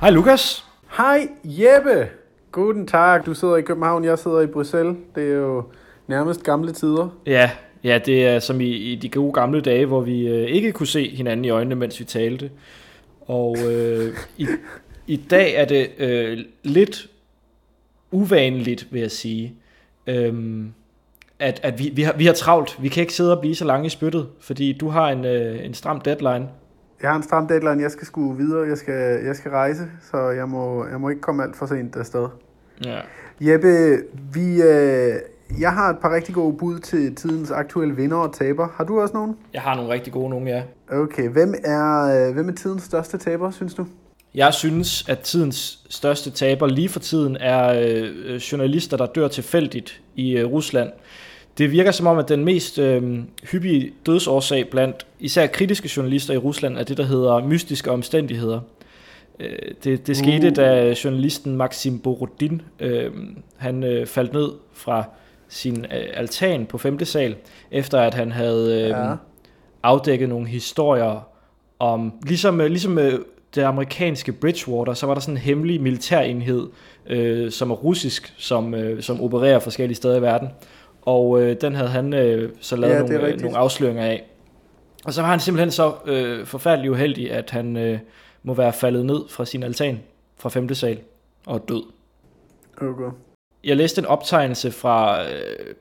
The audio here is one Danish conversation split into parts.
Hej Lukas. Hej Jeppe. Guten Tag. Du sidder i København, jeg sidder i Bruxelles. Det er jo nærmest gamle tider. Ja, ja det er som i, i de gode gamle dage, hvor vi øh, ikke kunne se hinanden i øjnene, mens vi talte. Og øh, i, i dag er det øh, lidt uvanligt, vil jeg sige, øhm, at, at vi, vi, har, vi har travlt. Vi kan ikke sidde og blive så lange i spyttet, fordi du har en, øh, en stram deadline. Jeg har en stram deadline. Jeg skal skue videre. Jeg skal, jeg skal rejse, så jeg må, jeg må ikke komme alt for sent afsted. Ja. Jeppe, vi, øh, jeg har et par rigtig gode bud til tidens aktuelle vinder og taber. Har du også nogen? Jeg har nogle rigtig gode nogle, ja. Okay, hvem er, øh, hvem er tidens største taber, synes du? Jeg synes, at tidens største taber lige for tiden er øh, journalister, der dør tilfældigt i øh, Rusland. Det virker som om, at den mest øh, hyppige dødsårsag blandt især kritiske journalister i Rusland er det, der hedder mystiske omstændigheder. Øh, det, det skete, uh. da journalisten Maxim Borodin øh, han øh, faldt ned fra sin øh, altan på 5. sal, efter at han havde øh, ja. afdækket nogle historier om, ligesom, øh, ligesom øh, det amerikanske Bridgewater, så var der sådan en hemmelig militærenhed, øh, som er russisk, som, øh, som opererer forskellige steder i verden. Og øh, den havde han øh, så lavet ja, nogle, øh, nogle afsløringer af. Og så var han simpelthen så øh, forfærdelig uheldig, at han øh, må være faldet ned fra sin altan fra 5. sal og død. Okay. Jeg læste en optegnelse fra øh,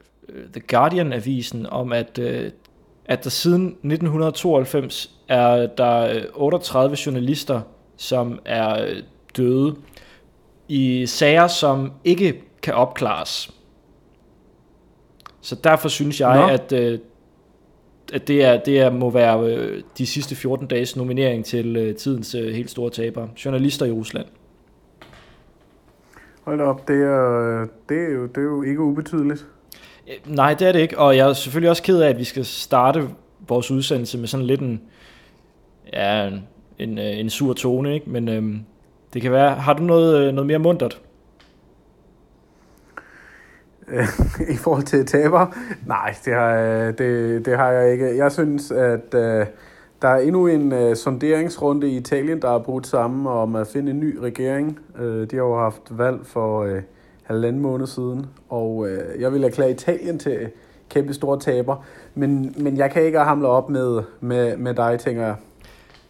The Guardian-avisen om, at, øh, at der siden 1992 er der 38 journalister, som er øh, døde i sager, som ikke kan opklares. Så derfor synes jeg, Nå. at, øh, at det, er, det er, må være øh, de sidste 14 dages nominering til tidens helt store taber. Journalister i Rusland. Hold op, det er, det er, jo, det er jo ikke ubetydeligt. Nej, det er det ikke, og jeg er selvfølgelig også ked af, at vi skal starte vores udsendelse med sådan lidt en, ja, en, en, en sur tone, ikke? men øhm, det kan være, har du noget, noget mere mundret? I forhold til taber? Nej, det har, øh, det, det har jeg ikke. Jeg synes, at uh, der er endnu en uh, sonderingsrunde i Italien, der er brudt sammen om at finde en ny regering. Uh, de har jo haft valg for uh, halvanden måned siden, og uh, jeg vil erklære Italien til kæmpe store taber. Men, men jeg kan ikke hamle op med, med, med dig, tænker jeg.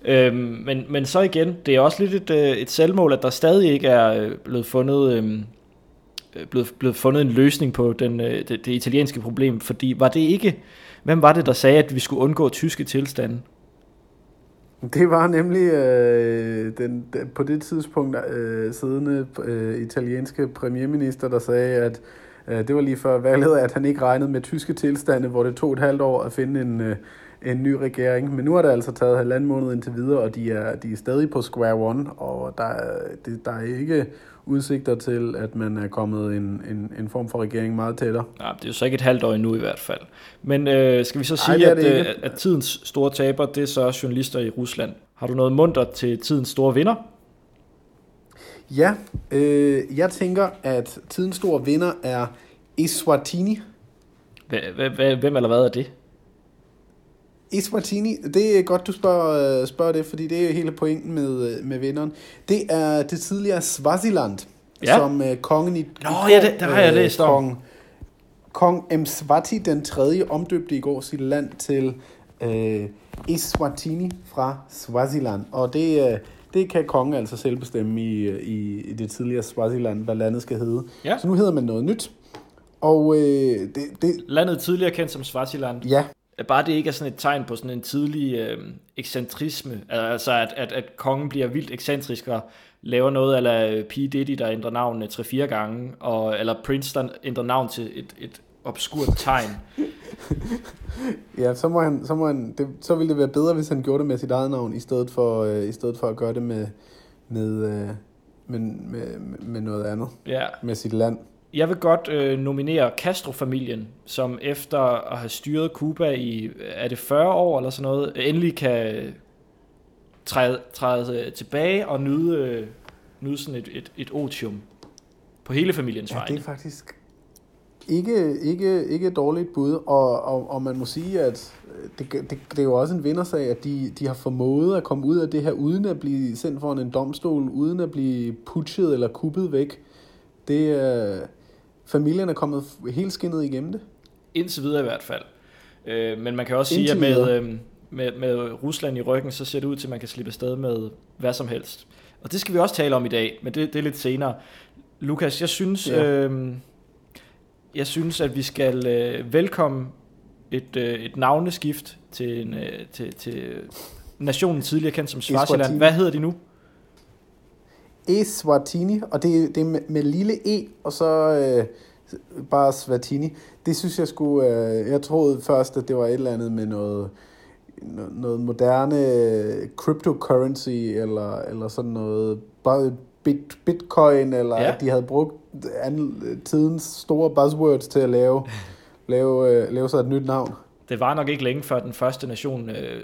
Øhm, men, men så igen, det er også lidt et, et selvmål, at der stadig ikke er blevet fundet, øhm, Øh, blevet, blevet fundet en løsning på den, øh, det, det italienske problem, fordi var det ikke, hvem var det, der sagde, at vi skulle undgå tyske tilstande? Det var nemlig øh, den, den, på det tidspunkt øh, siddende øh, italienske premierminister, der sagde, at øh, det var lige før valget, at han ikke regnede med tyske tilstande, hvor det tog et halvt år at finde en, øh, en ny regering. Men nu har det altså taget halvanden måned indtil videre, og de er, de er stadig på square one, og der det, der er ikke udsigter til, at man er kommet en, en, en form for regering meget tættere. Ja, det er jo så ikke et halvt år endnu i hvert fald. Men øh, skal vi så sige, Ej, at, øh, at tidens store taber, det er så journalister i Rusland. Har du noget munter til tidens store vinder? Ja, øh, jeg tænker, at tidens store vinder er Eswatini. Hvem eller hvad er det? Eswatini, det er godt, du spørger, øh, spørger det, fordi det er hele pointen med, øh, med vinderen. Det er det tidligere Swaziland, ja. som uh, kongen i... Nå ja, det, der har jeg læst kong, kong Mswati den tredje omdøbte i går sit land til uh, Eswatini fra Swaziland. Og det, uh, det kan kongen altså selv bestemme i, i, i det tidligere Swaziland, hvad landet skal hedde. Ja. Så nu hedder man noget nyt. Og øh, det, det... Landet tidligere kendt som Swaziland. Ja, bare det ikke er sådan et tegn på sådan en tidlig øh, ekscentrisme, altså at, at, at kongen bliver vildt ekscentrisk og laver noget eller P. Diddy, der ændrer navn 3-4 gange, og, eller Prince, der ændrer navn til et, et obskurt tegn. ja, så, må han, så, må han, det, så ville det være bedre, hvis han gjorde det med sit eget navn, i stedet for, øh, i stedet for at gøre det med, med, øh, med, med, med noget andet. Ja. Med sit land. Jeg vil godt øh, nominere Castro-familien, som efter at have styret Cuba i, er det 40 år eller sådan noget, endelig kan træde, træde tilbage og nyde, øh, nyde sådan et, et, et otium på hele familiens ja, vej. det er faktisk... Ikke, ikke, ikke et dårligt bud, og, og, og man må sige, at det, det, det er jo også en vindersag, at de, de har formået at komme ud af det her, uden at blive sendt foran en domstol, uden at blive putchet eller kuppet væk. Det er, familien er kommet helt skinnet igennem det. Indtil videre i hvert fald. Øh, men man kan også Indtil sige, at med, øh, med, med Rusland i ryggen, så ser det ud til, at man kan slippe afsted med hvad som helst. Og det skal vi også tale om i dag, men det, det er lidt senere. Lukas, jeg synes, ja. øh, jeg synes, at vi skal øh, velkomme et, øh, et navneskift til, en, øh, til, til nationen tidligere kendt som Swaziland. Hvad hedder de nu? Eswatini, og det, det er med, med lille e, og så øh, bare Swatini. Det synes jeg skulle, øh, jeg troede først, at det var et eller andet med noget, noget moderne cryptocurrency, eller, eller sådan noget, bare bit, bitcoin, eller ja. at de havde brugt an, tidens store buzzwords til at lave, lave, øh, lave sig et nyt navn. Det var nok ikke længe før den første nation øh,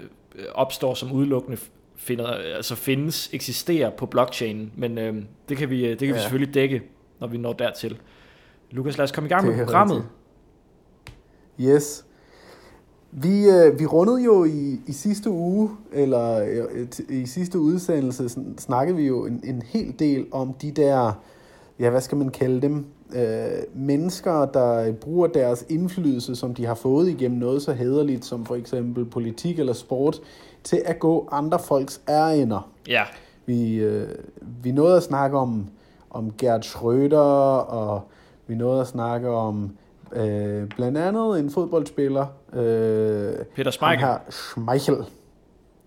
opstår som udelukkende finder, altså findes, eksisterer på blockchain, men øh, det kan, vi, øh, det kan ja. vi selvfølgelig dække, når vi når dertil. Lukas, lad os komme i gang med programmet. Rigtigt. Yes. Vi, øh, vi rundede jo i, i sidste uge, eller øh, i sidste udsendelse, snakkede vi jo en, en hel del om de der, ja, hvad skal man kalde dem, øh, mennesker, der bruger deres indflydelse, som de har fået igennem noget så hederligt som for eksempel politik eller sport, til at gå andre folks ærender. Ja. Vi, øh, vi nåede at snakke om, om Gerd Schröder, og vi nåede at snakke om øh, blandt andet en fodboldspiller. Øh, Peter Schmeichel. Her, Schmeichel.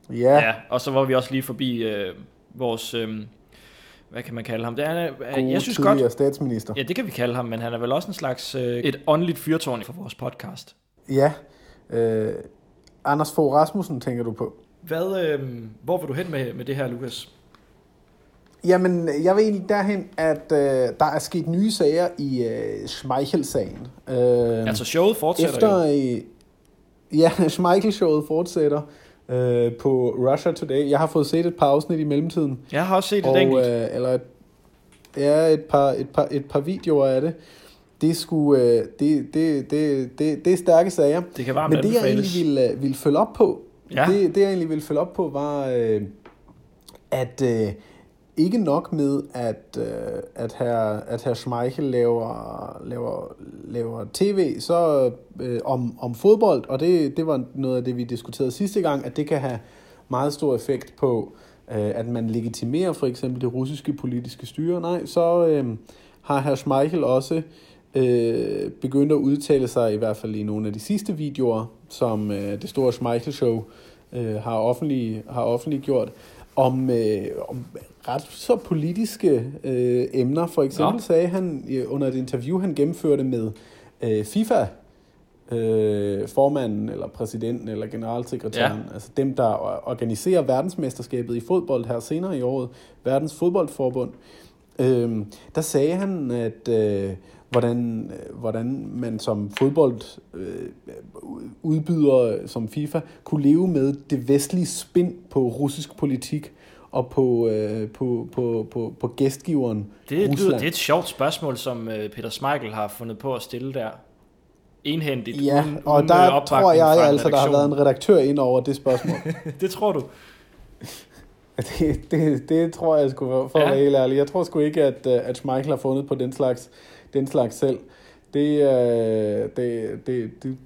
Ja. ja. Og så var vi også lige forbi øh, vores... Øh, hvad kan man kalde ham? Det er, God, jeg synes godt, statsminister. Ja, det kan vi kalde ham, men han er vel også en slags øh, et åndeligt fyrtårn for vores podcast. Ja. Øh, Anders Fogh Rasmussen tænker du på? Hvad, øh, hvor vil du hen med, med det her, Lukas? Jamen, jeg vil egentlig derhen, at øh, der er sket nye sager i øh, Schmeichel-sagen. Øh, altså showet fortsætter efter, jo. Øh, ja, Schmeichel-showet fortsætter øh, på Russia Today. Jeg har fået set et par afsnit i mellemtiden. Jeg har også set et enkelt. Øh, eller et, ja, et par, et, par, et par videoer af det. Det, skulle, øh, det, det, det, det, det er stærke sager. Det kan varmt Men det, jeg egentlig ville, ville følge op på, ja. det, det, jeg egentlig ville følge op på, var, øh, at... Øh, ikke nok med, at, øh, at, her, at her Schmeichel laver, laver, laver tv så øh, om, om fodbold, og det, det var noget af det, vi diskuterede sidste gang, at det kan have meget stor effekt på, øh, at man legitimerer for eksempel det russiske politiske styre. Nej, så øh, har her Schmeichel også øh, begyndt at udtale sig, i hvert fald i nogle af de sidste videoer, som øh, det store Schmeichel-show øh, har, offentlig, har offentliggjort, om, øh, om ret så politiske øh, emner. For eksempel ja. sagde han under et interview, han gennemførte med øh, FIFA, øh, formanden eller præsidenten eller generalsekretæren, ja. altså dem, der organiserer verdensmesterskabet i fodbold her senere i året, verdens fodboldforbund, øh, der sagde han, at øh, hvordan, hvordan man som fodbold øh, udbyder som FIFA kunne leve med det vestlige spin på russisk politik og på, øh, på, på, på, på gæstgiveren det, Rusland. Det er et sjovt spørgsmål, som øh, Peter Smeichel har fundet på at stille der. Enhændigt. Ja, uden, og uden der tror jeg altså, der har været en redaktør ind over det spørgsmål. det tror du? det, det, det tror jeg sgu, for ja. at være helt ærlig. Jeg tror sgu ikke, at, øh, at Schmeichel har fundet på den slags, den slags selv. Det, øh, det, det, det,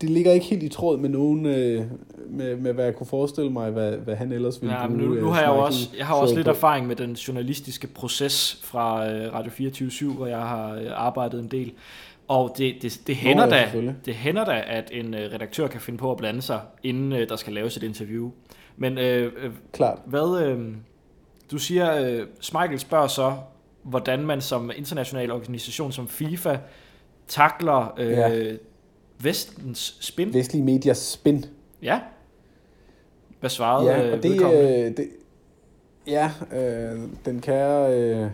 det ligger ikke helt i tråd med nogen, øh, med, med hvad jeg kunne forestille mig, hvad, hvad han ellers ville ja, bruge. Nu, nu har jeg jo også, jeg har også lidt på. erfaring med den journalistiske proces fra øh, Radio 24 hvor jeg har øh, arbejdet en del. Og det, det, det, hænder Nå, ja, da, det hænder da, at en øh, redaktør kan finde på at blande sig, inden øh, der skal laves et interview. Men øh, øh, Klart. hvad, øh, du siger, øh, Smeichel spørger så, hvordan man som international organisation som FIFA takler øh, ja Vestens spin. Vestlige mediers spin. Ja. Hvad svarede ja, og det, øh, det, Ja, øh, den kære... Øh,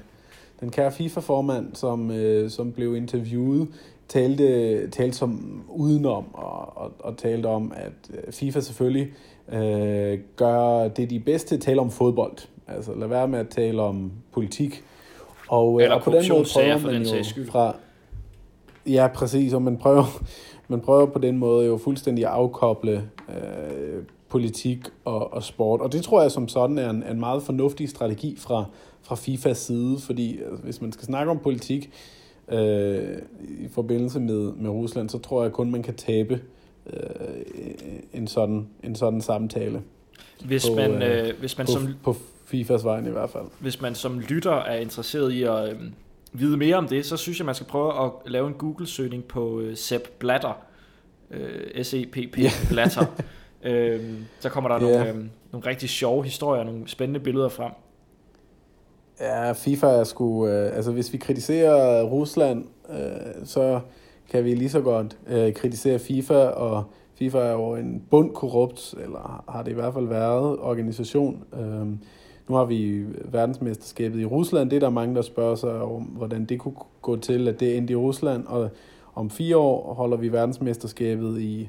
den kære FIFA-formand, som, øh, som blev interviewet, talte, talte som udenom og, og, og talte om, at øh, FIFA selvfølgelig øh, gør det de bedste tale om fodbold. Altså lad være med at tale om politik. Og, øh, Eller og på den måde prøver man jo fra, Ja, præcis, og man prøver, man prøver på den måde jo fuldstændig at afkoble øh, politik og, og sport, og det tror jeg som sådan er en, en meget fornuftig strategi fra, fra FIFAs side, fordi altså, hvis man skal snakke om politik øh, i forbindelse med, med Rusland, så tror jeg kun, man kan tabe øh, en, sådan, en sådan samtale. Hvis på, man, øh, øh hvis man på, som, på FIFAs vejen i hvert fald. Hvis man som lytter er interesseret i at øh, vide mere om det, så synes jeg, man skal prøve at lave en Google-søgning på øh, Sepp Blatter. Øh, S-E-P-P yeah. Blatter. øh, så kommer der yeah. nogle, øh, nogle rigtig sjove historier, nogle spændende billeder frem. Ja, FIFA er sgu... Øh, altså, hvis vi kritiserer Rusland, øh, så kan vi lige så godt øh, kritisere FIFA, og FIFA er jo en bund korrupt, eller har det i hvert fald været, organisation. Øh, nu har vi verdensmesterskabet i Rusland. Det er der mange, der spørger sig om, hvordan det kunne gå til, at det endte i Rusland. Og om fire år holder vi verdensmesterskabet i,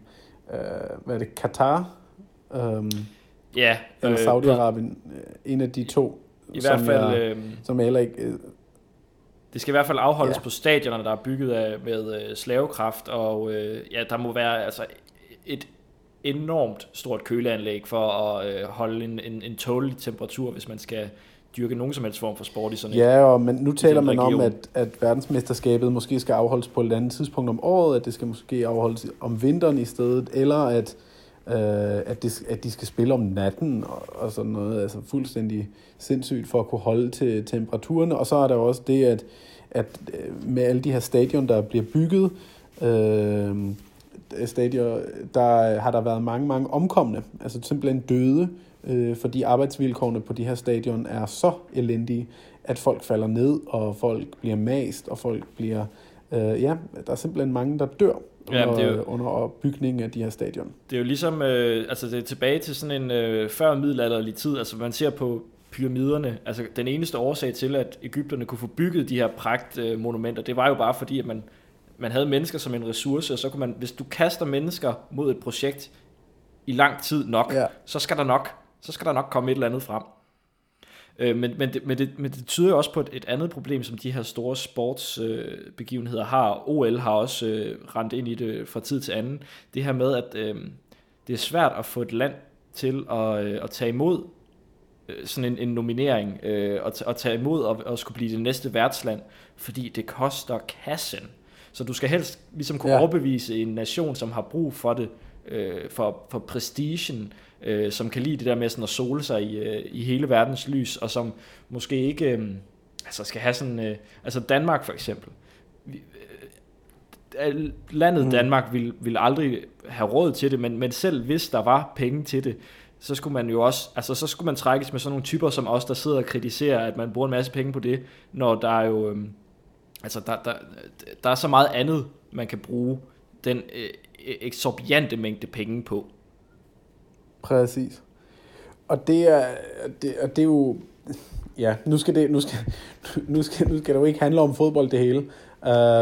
øh, hvad er det, Katar? Um, ja. Eller øh, Saudi-Arabien. Øh, en af de to. I hvert fald... Jeg, øh, som jeg heller ikke... Øh, det skal i hvert fald afholdes ja. på stadioner, der er bygget af, med øh, slavekraft, og øh, ja, der må være altså et enormt stort køleanlæg for at øh, holde en, en, en tålelig temperatur, hvis man skal dyrke nogen som helst form for sport i sådan en Ja, og men nu taler man region. om, at, at verdensmesterskabet måske skal afholdes på et andet tidspunkt om året, at det skal måske afholdes om vinteren i stedet, eller at, øh, at, det, at de skal spille om natten og, og sådan noget, altså fuldstændig sindssygt for at kunne holde til temperaturerne. Og så er der også det, at, at øh, med alle de her stadion, der bliver bygget, øh, stadion, der har der været mange, mange omkomne, altså simpelthen døde, øh, fordi arbejdsvilkårene på de her stadion er så elendige, at folk falder ned, og folk bliver mast, og folk bliver... Øh, ja, der er simpelthen mange, der dør under, ja, det er jo, under bygningen af de her stadion. Det er jo ligesom, øh, altså det er tilbage til sådan en øh, før middelalderlig tid, altså man ser på pyramiderne, altså den eneste årsag til, at Ægypterne kunne få bygget de her pragtmonumenter, det var jo bare fordi, at man man havde mennesker som en ressource, og så kunne man, hvis du kaster mennesker mod et projekt i lang tid nok, ja. så skal der nok, så skal der nok komme et eller andet frem. Øh, men, men, det, men, det, men det tyder jo også på et, et andet problem, som de her store sportsbegivenheder øh, har. OL har også øh, rendt ind i det fra tid til anden. Det her med, at øh, det er svært at få et land til at, øh, at tage imod øh, sådan en, en nominering, øh, og, og tage imod og, og skulle blive det næste værtsland, fordi det koster kassen. Så du skal helst ligesom kunne ja. overbevise en nation, som har brug for det, øh, for, for prestigen, øh, som kan lide det der med sådan at sole sig i, øh, i hele verdens lys, og som måske ikke øh, altså skal have sådan, øh, altså Danmark for eksempel, vi, øh, landet mm. Danmark vil, vil aldrig have råd til det, men, men selv hvis der var penge til det, så skulle man jo også, altså så skulle man trækkes med sådan nogle typer som os, der sidder og kritiserer, at man bruger en masse penge på det, når der er jo, øh, Altså, der, der, der er så meget andet, man kan bruge den øh, eksorbitante mængde penge på. Præcis. Og det er, det, og det er jo... Ja, nu skal, det, nu, skal, nu, skal, nu skal det jo ikke handle om fodbold det hele.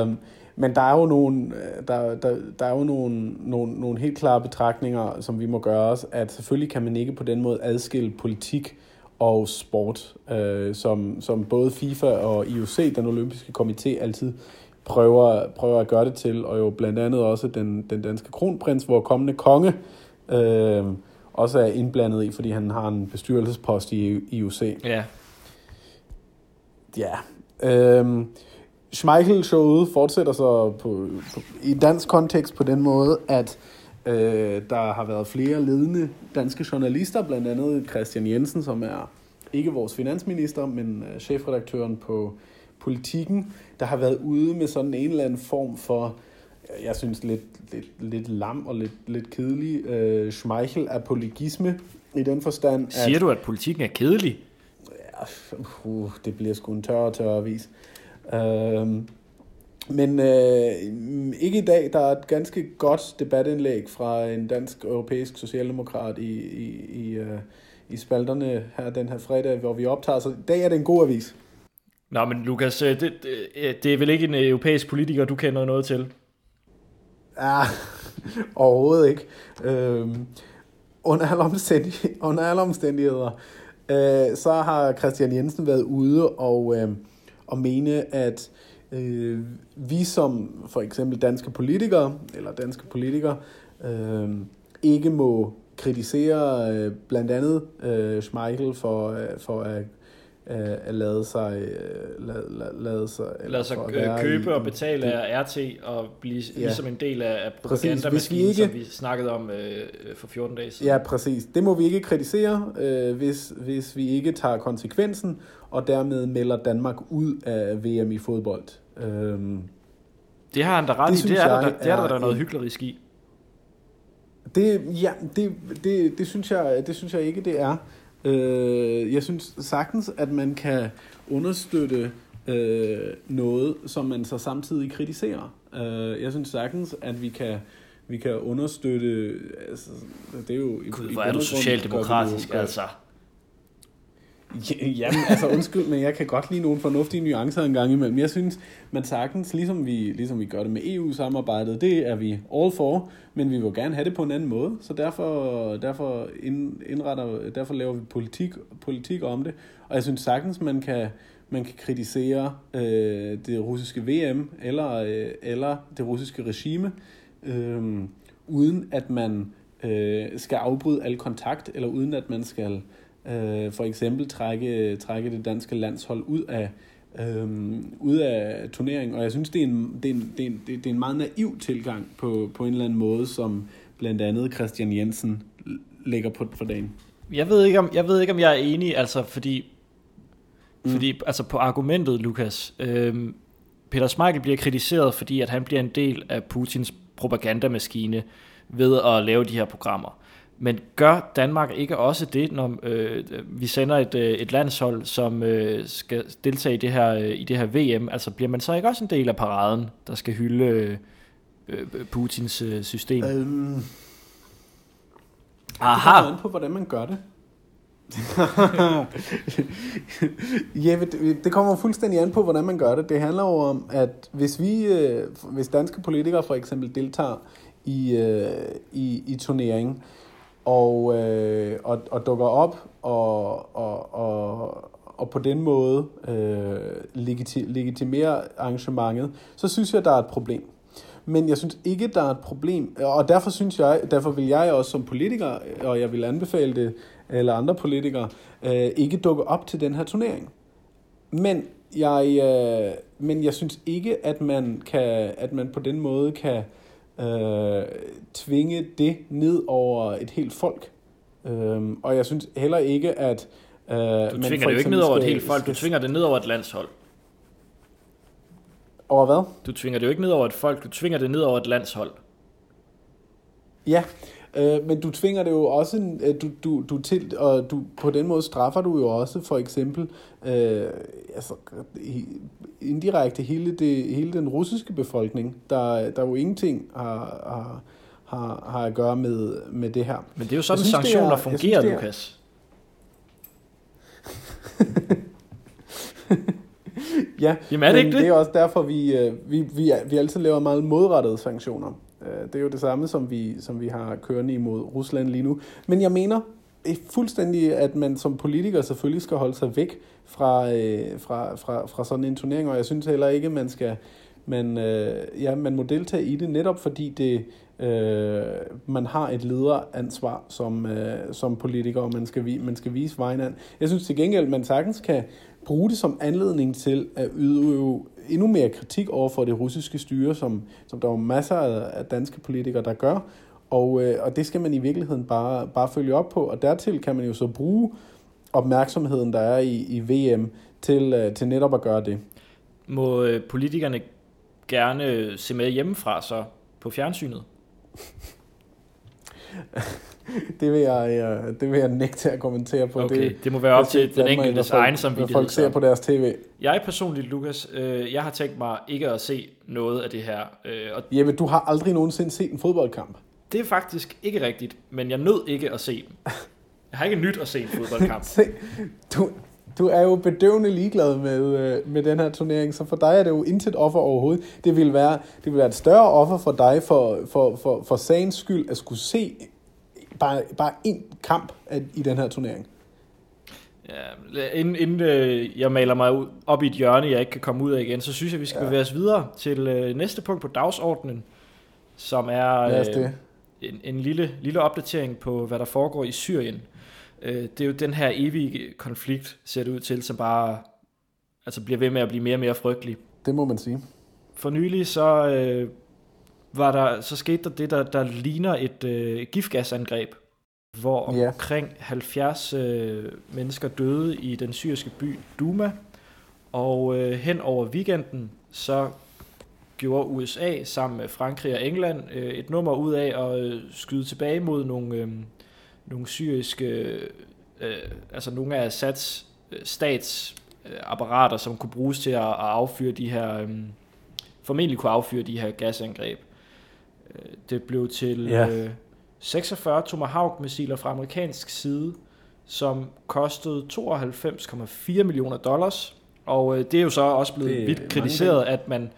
Um, men der er jo nogle, øh, der, der, der er jo nogle, nogle, nogle helt klare betragtninger, som vi må gøre os, at selvfølgelig kan man ikke på den måde adskille politik og sport, øh, som, som både FIFA og IOC, den olympiske komité, altid prøver, prøver at gøre det til, og jo blandt andet også den, den danske kronprins, hvor kommende konge øh, også er indblandet i, fordi han har en bestyrelsespost i IOC. Ja. Ja. Øh, Schmeichel-showet fortsætter så på, på, i dansk kontekst på den måde, at Øh, der har været flere ledende danske journalister, blandt andet Christian Jensen, som er ikke vores finansminister, men øh, chefredaktøren på Politikken, der har været ude med sådan en eller anden form for, jeg synes, lidt, lidt, lidt lam og lidt, lidt kedelig øh, schmeichel-apologisme i den forstand. Siger at, du, at politikken er kedelig? Ja, uh, det bliver sgu en tør tør avis. Øh, men øh, ikke i dag. Der er et ganske godt debatindlæg fra en dansk-europæisk socialdemokrat i, i, i, øh, i spalterne her den her fredag, hvor vi optager. Så i dag er det en god avis. Nå, men Lukas, øh, det, det, det er vel ikke en europæisk politiker, du kender noget til? Ja, overhovedet ikke. Øhm, under, alle omstændigheder, under alle omstændigheder, øh, så har Christian Jensen været ude og, øh, og mene, at øh, vi som for eksempel danske politikere, eller danske politikere, øh, ikke må kritisere øh, blandt andet øh, Schmeichel for, øh, for at øh, lade sig, øh, lade, lade, lade sig, lade sig købe i, og betale det, af RT og blive ja, ligesom en del af propagandamaskinen, som vi snakkede om øh, for 14 dage siden. Ja, præcis. Det må vi ikke kritisere, øh, hvis, hvis vi ikke tager konsekvensen, og dermed melder Danmark ud af VM i fodbold. Øh, det har han da ret det i. Det er, der, det er der, der noget hyklerisk i. Det, ja, det, det, det, synes jeg, det synes jeg ikke, det er. Øh, jeg synes sagtens, at man kan understøtte øh, noget, som man så samtidig kritiserer. Øh, jeg synes sagtens, at vi kan vi kan understøtte... Altså, det er jo... Gud, hvor er du socialdemokratisk, altså. Jamen, altså undskyld, men jeg kan godt lide nogle fornuftige nuancer en gang imellem. Jeg synes, man sagtens, ligesom vi, ligesom vi gør det med EU-samarbejdet, det er vi all for, men vi vil gerne have det på en anden måde, så derfor, derfor, indretter, derfor laver vi politik, politik om det. Og jeg synes sagtens, man kan, man kan kritisere øh, det russiske VM eller, øh, eller det russiske regime, øh, uden at man øh, skal afbryde al kontakt, eller uden at man skal øh, for eksempel trække, trække det danske landshold ud af, øh, ud af turneringen. Og jeg synes, det er, en, det, er en, det, er en, det er en meget naiv tilgang på, på en eller anden måde, som blandt andet Christian Jensen lægger på for dagen. Jeg ved ikke, om jeg, ved ikke, om jeg er enig, altså fordi, mm. fordi altså på argumentet, Lukas, øh, Peter Smeichel bliver kritiseret, fordi at han bliver en del af Putins propagandamaskine ved at lave de her programmer. Men gør Danmark ikke også det, når øh, vi sender et, øh, et landshold, som øh, skal deltage i det, her, øh, i det her VM? Altså bliver man så ikke også en del af paraden, der skal hylde øh, øh Putins øh, system? Øhm, Aha. Det kommer på, hvordan man gør det. ja, det, det kommer fuldstændig an på, hvordan man gør det. Det handler jo om, at hvis vi, øh, hvis danske politikere for eksempel deltager i, øh, i, i turneringen, og, øh, og, og dukker op og, og, og, og på den måde øh, legiti- legitimerer arrangementet, så synes jeg, der er et problem. Men jeg synes ikke, der er et problem, og derfor synes jeg, derfor vil jeg også som politiker, og jeg vil anbefale det, eller andre politikere, øh, ikke dukke op til den her turnering. Men jeg, øh, men jeg synes ikke, at man, kan, at man på den måde kan øh, tvinge det ned over et helt folk. Øh, og jeg synes heller ikke, at... Øh, du tvinger det jo ikke ned over et helt folk, du tvinger det ned over et landshold. Over hvad? Du tvinger det jo ikke ned over et folk, du tvinger det ned over et landshold. Ja, øh, men du tvinger det jo også, øh, du, du, du til, og du, på den måde straffer du jo også for eksempel øh, altså, indirekte hele, det, hele den russiske befolkning, der, der jo ingenting har, har, har, har at gøre med, med det her. Men det er jo sådan, synes, sanktioner er, fungerer, synes, Lukas. ja, Jamen er det ikke det? det er også derfor, vi, øh, vi, vi, vi altid laver meget modrettede sanktioner. Øh, det er jo det samme, som vi, som vi har kørende imod Rusland lige nu. Men jeg mener fuldstændig, at man som politiker selvfølgelig skal holde sig væk fra, øh, fra, fra, fra sådan en turnering, og jeg synes heller ikke, man skal man, øh, ja, man må deltage i det, netop fordi det, øh, man har et lederansvar som, øh, som politiker, og man skal, man skal vise vejen Jeg synes til gengæld, man sagtens kan bruge det som anledning til at udøve endnu mere kritik over for det russiske styre, som, som der er masser af danske politikere, der gør. Og, øh, og det skal man i virkeligheden bare, bare følge op på. Og dertil kan man jo så bruge opmærksomheden, der er i, i VM, til, øh, til netop at gøre det. Må øh, politikerne gerne se med hjemmefra så på fjernsynet? det, vil jeg, det vil jeg nægte til at kommentere på. Okay, det, det må være op til den enkeltes egen samvittighed. folk ser på deres tv. Jeg personligt, Lukas, øh, jeg har tænkt mig ikke at se noget af det her. Øh, og Jeppe, du har aldrig nogensinde set en fodboldkamp. Det er faktisk ikke rigtigt, men jeg nød ikke at se den. Jeg har ikke nyt at se en fodboldkamp. se, du, du er jo bedøvende ligeglad med, øh, med den her turnering, så for dig er det jo intet offer overhovedet. Det vil være, det vil være et større offer for dig for, for, for, for sagens skyld at skulle se bare, bare én kamp i den her turnering. Ja, inden, inden øh, jeg maler mig op i et hjørne, jeg ikke kan komme ud af igen, så synes jeg, vi skal ja. bevæge os videre til øh, næste punkt på dagsordenen, som er øh, en, en lille, lille opdatering på, hvad der foregår i Syrien. Øh, det er jo den her evige konflikt, ser det ud til, som bare altså bliver ved med at blive mere og mere frygtelig. Det må man sige. For nylig så, øh, var der, så skete der det, der, der ligner et øh, giftgasangreb, hvor omkring 70 øh, mennesker døde i den syriske by Duma. Og øh, hen over weekenden, så gjorde USA sammen med Frankrig og England øh, et nummer ud af at øh, skyde tilbage mod nogle, øh, nogle syriske, øh, altså nogle af Assads øh, statsapparater, som kunne bruges til at, at affyre de her, øh, formentlig kunne affyre de her gasangreb. Øh, det blev til ja. øh, 46 Tomahawk-missiler fra amerikansk side, som kostede 92,4 millioner dollars. Og øh, det er jo så også blevet vidt kritiseret, at man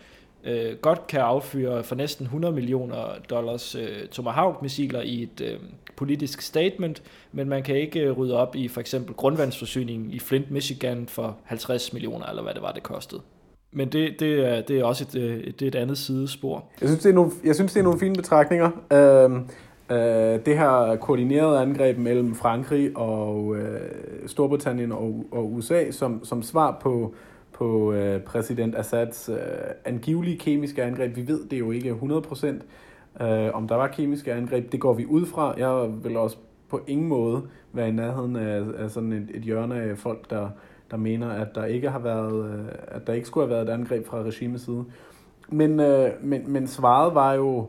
øh, godt kan affyre for næsten 100 millioner dollars øh, Tomahawk-missiler i et øh, politisk statement, men man kan ikke øh, rydde op i for eksempel grundvandsforsyningen i Flint, Michigan for 50 millioner, eller hvad det var, det kostede. Men det, det, er, det er også øh, et, det er et andet sidespor. Jeg synes, det er nogle, jeg synes, det er nogle fine betragtninger. Øh, øh, det her koordinerede angreb mellem Frankrig og øh, Storbritannien og, og USA som, som svar på, på øh, præsident Assads øh, angivelige kemiske angreb. Vi ved det jo ikke 100% øh, om der var kemiske angreb. Det går vi ud fra. Jeg vil også på ingen måde være i nærheden af, af sådan et, et hjørne af folk, der, der mener, at der ikke har været, øh, at der ikke skulle have været et angreb fra regimets side. Men, øh, men, men svaret var jo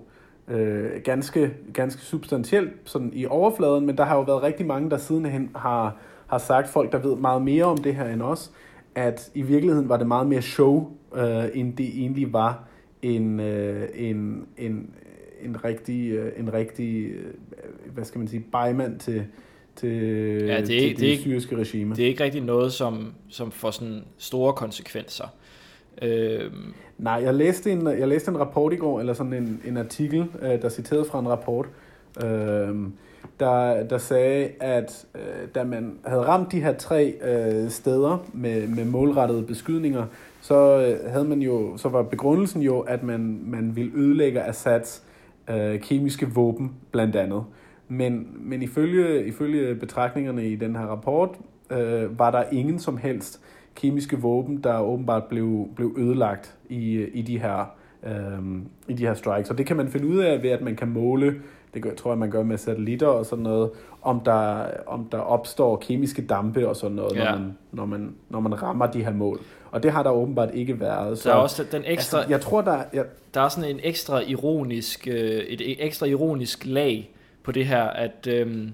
øh, ganske, ganske substantielt sådan i overfladen, men der har jo været rigtig mange, der sidenhen har, har sagt, folk der ved meget mere om det her end os, at i virkeligheden var det meget mere show, øh, end det egentlig var en, øh, en, en, en rigtig, øh, en rigtig øh, hvad skal man sige, bejmand til, til, ja, det, er, til det, det, det syriske regime. Det er ikke rigtig noget, som, som får sådan store konsekvenser. Øh... Nej, jeg læste, en, jeg læste en rapport i går, eller sådan en, en artikel, øh, der citerede fra en rapport, øh, der, der sagde, at øh, da man havde ramt de her tre øh, steder med, med målrettede beskydninger, så øh, havde man jo, så var begrundelsen jo, at man, man ville ødelægge Assads øh, kemiske våben, blandt andet. Men, men ifølge, ifølge betragtningerne i den her rapport, øh, var der ingen som helst kemiske våben, der åbenbart blev, blev ødelagt i, i, de her, øh, i de her strikes. Og det kan man finde ud af ved, at man kan måle, det gør, tror jeg, man gør med satellitter og sådan noget, om der, om der opstår kemiske dampe og sådan noget, ja. når, man, når, man, når man rammer de her mål. Og det har der åbenbart ikke været. Så, der er også den ekstra, altså, jeg tror, der, jeg, der er sådan en ekstra ironisk, øh, et ekstra ironisk lag på det her, at, øh,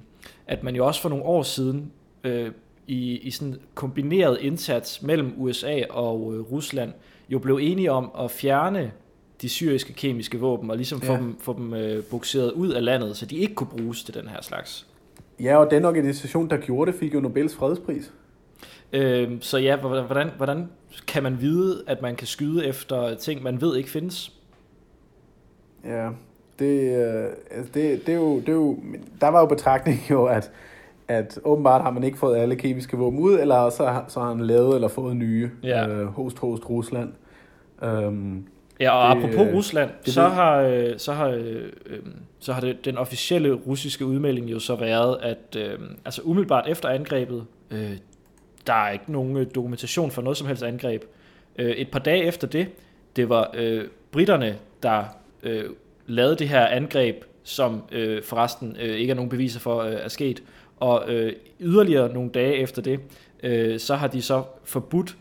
at man jo også for nogle år siden øh, i, i sådan kombineret indsats mellem USA og øh, Rusland jo blev enige om at fjerne de syriske kemiske våben og ligesom ja. få dem, få dem øh, bukseret ud af landet, så de ikke kunne bruges til den her slags. Ja, og den organisation, der gjorde det, fik jo Nobels fredspris. Øh, så ja, hvordan, hvordan kan man vide, at man kan skyde efter ting, man ved ikke findes? Ja, det, øh, altså det, det, er jo, det er jo, der var jo betragtning jo, at, at åbenbart har man ikke fået alle kemiske våben ud, eller så, så har han lavet eller fået nye. Ja. Øh, host, host, Rusland. Um, ja, og det, apropos Rusland, det, så, har, øh, så har, øh, så har det, den officielle russiske udmelding jo så været, at øh, altså umiddelbart efter angrebet, øh, der er ikke nogen øh, dokumentation for noget som helst angreb. Øh, et par dage efter det, det var øh, britterne, der øh, lavede det her angreb, som øh, forresten øh, ikke er nogen beviser for øh, er sket. Og øh, yderligere nogle dage efter det, øh, så har de så forbudt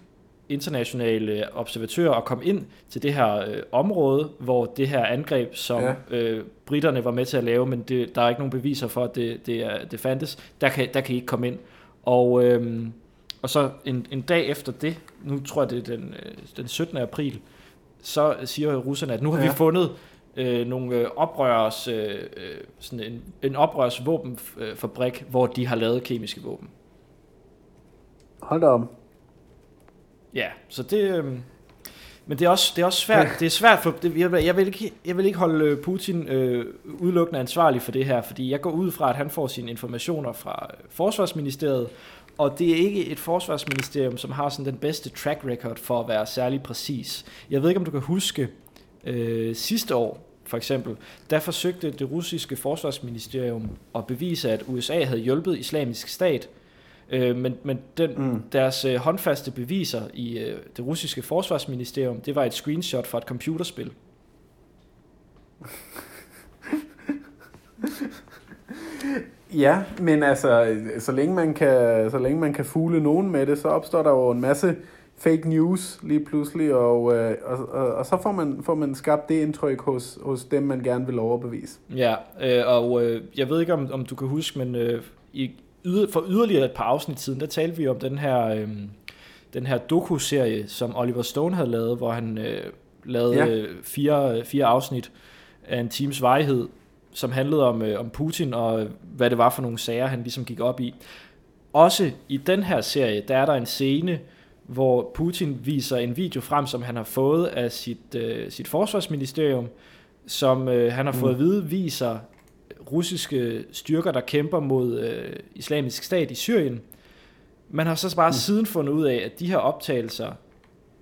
internationale observatører at komme ind til det her øh, område, hvor det her angreb, som ja. øh, britterne var med til at lave, men det, der er ikke nogen beviser for, at det, det, er, det fandtes, der kan, der kan I ikke komme ind. Og, øh, og så en, en dag efter det, nu tror jeg det er den, øh, den 17. april, så siger russerne, at nu har ja. vi fundet øh, nogle øh, oprørs, øh, øh, sådan en, en oprørsvåbenfabrik, hvor de har lavet kemiske våben. Hold da om. Ja, så det... Øh, men det er også, det er også svært, det er svært for, det, jeg, jeg, vil ikke, jeg vil ikke holde øh, Putin øh, udelukkende ansvarlig for det her, fordi jeg går ud fra, at han får sine informationer fra Forsvarsministeriet, Og det er ikke et forsvarsministerium, som har sådan den bedste track record for at være særlig præcis. Jeg ved ikke, om du kan huske øh, sidste år, for eksempel, der forsøgte det russiske forsvarsministerium at bevise, at USA havde hjulpet islamisk stat, øh, men, men den, mm. deres øh, håndfaste beviser i øh, det russiske forsvarsministerium, det var et screenshot fra et computerspil. Ja, men altså, så længe man kan, så længe man kan fugle nogen med det, så opstår der jo en masse fake news lige pludselig, og, øh, og, og, og så får man, får man skabt det indtryk hos, hos dem, man gerne vil overbevise. Ja, øh, og øh, jeg ved ikke, om, om du kan huske, men øh, i, yder, for yderligere et par afsnit siden, der talte vi om den her, øh, den her doku-serie, som Oliver Stone havde lavet, hvor han øh, lavede ja. fire, fire afsnit af en times varighed, som handlede om, øh, om Putin og hvad det var for nogle sager, han ligesom gik op i. Også i den her serie, der er der en scene, hvor Putin viser en video frem, som han har fået af sit, øh, sit forsvarsministerium, som øh, han har mm. fået at vide viser russiske styrker, der kæmper mod øh, islamisk stat i Syrien. Man har så bare mm. siden fundet ud af, at de her optagelser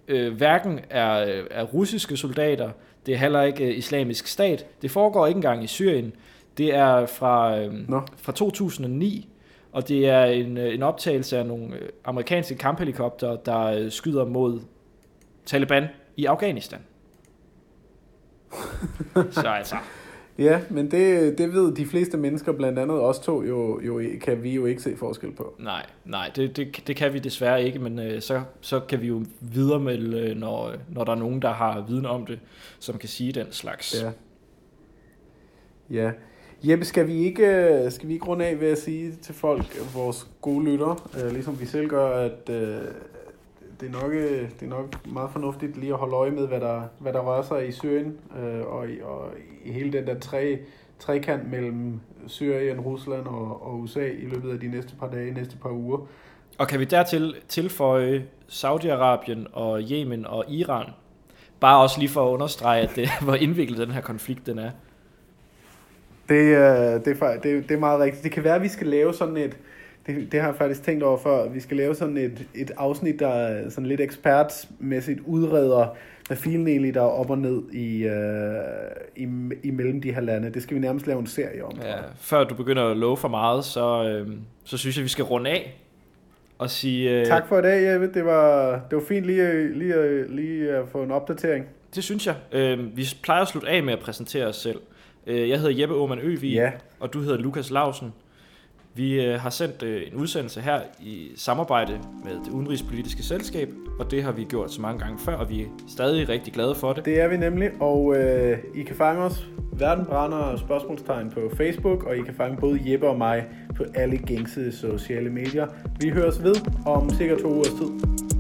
øh, hverken er, er russiske soldater, det er heller ikke øh, islamisk stat. Det foregår ikke engang i Syrien. Det er fra, øh, no. fra 2009, og det er en, øh, en optagelse af nogle øh, amerikanske kamphelikopter, der øh, skyder mod Taliban i Afghanistan. Så altså... Ja, men det, det ved de fleste mennesker, blandt andet os to, jo, jo kan vi jo ikke se forskel på. Nej, nej, det, det, det kan vi desværre ikke, men øh, så, så kan vi jo videre med, øh, når, når der er nogen, der har viden om det, som kan sige den slags. Ja. Ja. Jeppe, skal vi ikke, øh, skal vi ikke runde af ved at sige til folk, vores gode lytter, øh, ligesom vi selv gør, at øh, det, er nok, øh, det er nok meget fornuftigt lige at holde øje med, hvad der, hvad der rører sig i Syrien, øh, og, i, og i hele den der tre, trekant mellem Syrien, Rusland og, og USA i løbet af de næste par dage, næste par uger. Og kan vi dertil tilføje Saudi-Arabien og Yemen og Iran? Bare også lige for at understrege, at det, hvor indviklet den her konflikt den er. Det, øh, det, er, det, det er meget rigtigt. Det kan være, at vi skal lave sådan et, det, det har jeg faktisk tænkt over før, vi skal lave sådan et, et afsnit, der er sådan lidt ekspertmæssigt udreder, hvad filen egentlig der er op og ned i, øh, i, imellem de her lande. Det skal vi nærmest lave en serie om. Ja, før du begynder at love for meget, så, øh, så synes jeg, vi skal runde af og sige... Øh, tak for i dag, Jeppe. Det var, det var fint lige, lige, lige at få en opdatering. Det synes jeg. Øh, vi plejer at slutte af med at præsentere os selv. Øh, jeg hedder Jeppe Aumann Øvig, ja. og du hedder Lukas Lausen. Vi øh, har sendt øh, en udsendelse her i samarbejde med det udenrigspolitiske selskab, og det har vi gjort så mange gange før, og vi er stadig rigtig glade for det. Det er vi nemlig, og øh, I kan fange os Verden brænder spørgsmålstegn på Facebook, og I kan fange både Jeppe og mig på alle gængse sociale medier. Vi høres ved om sikkert to ugers tid.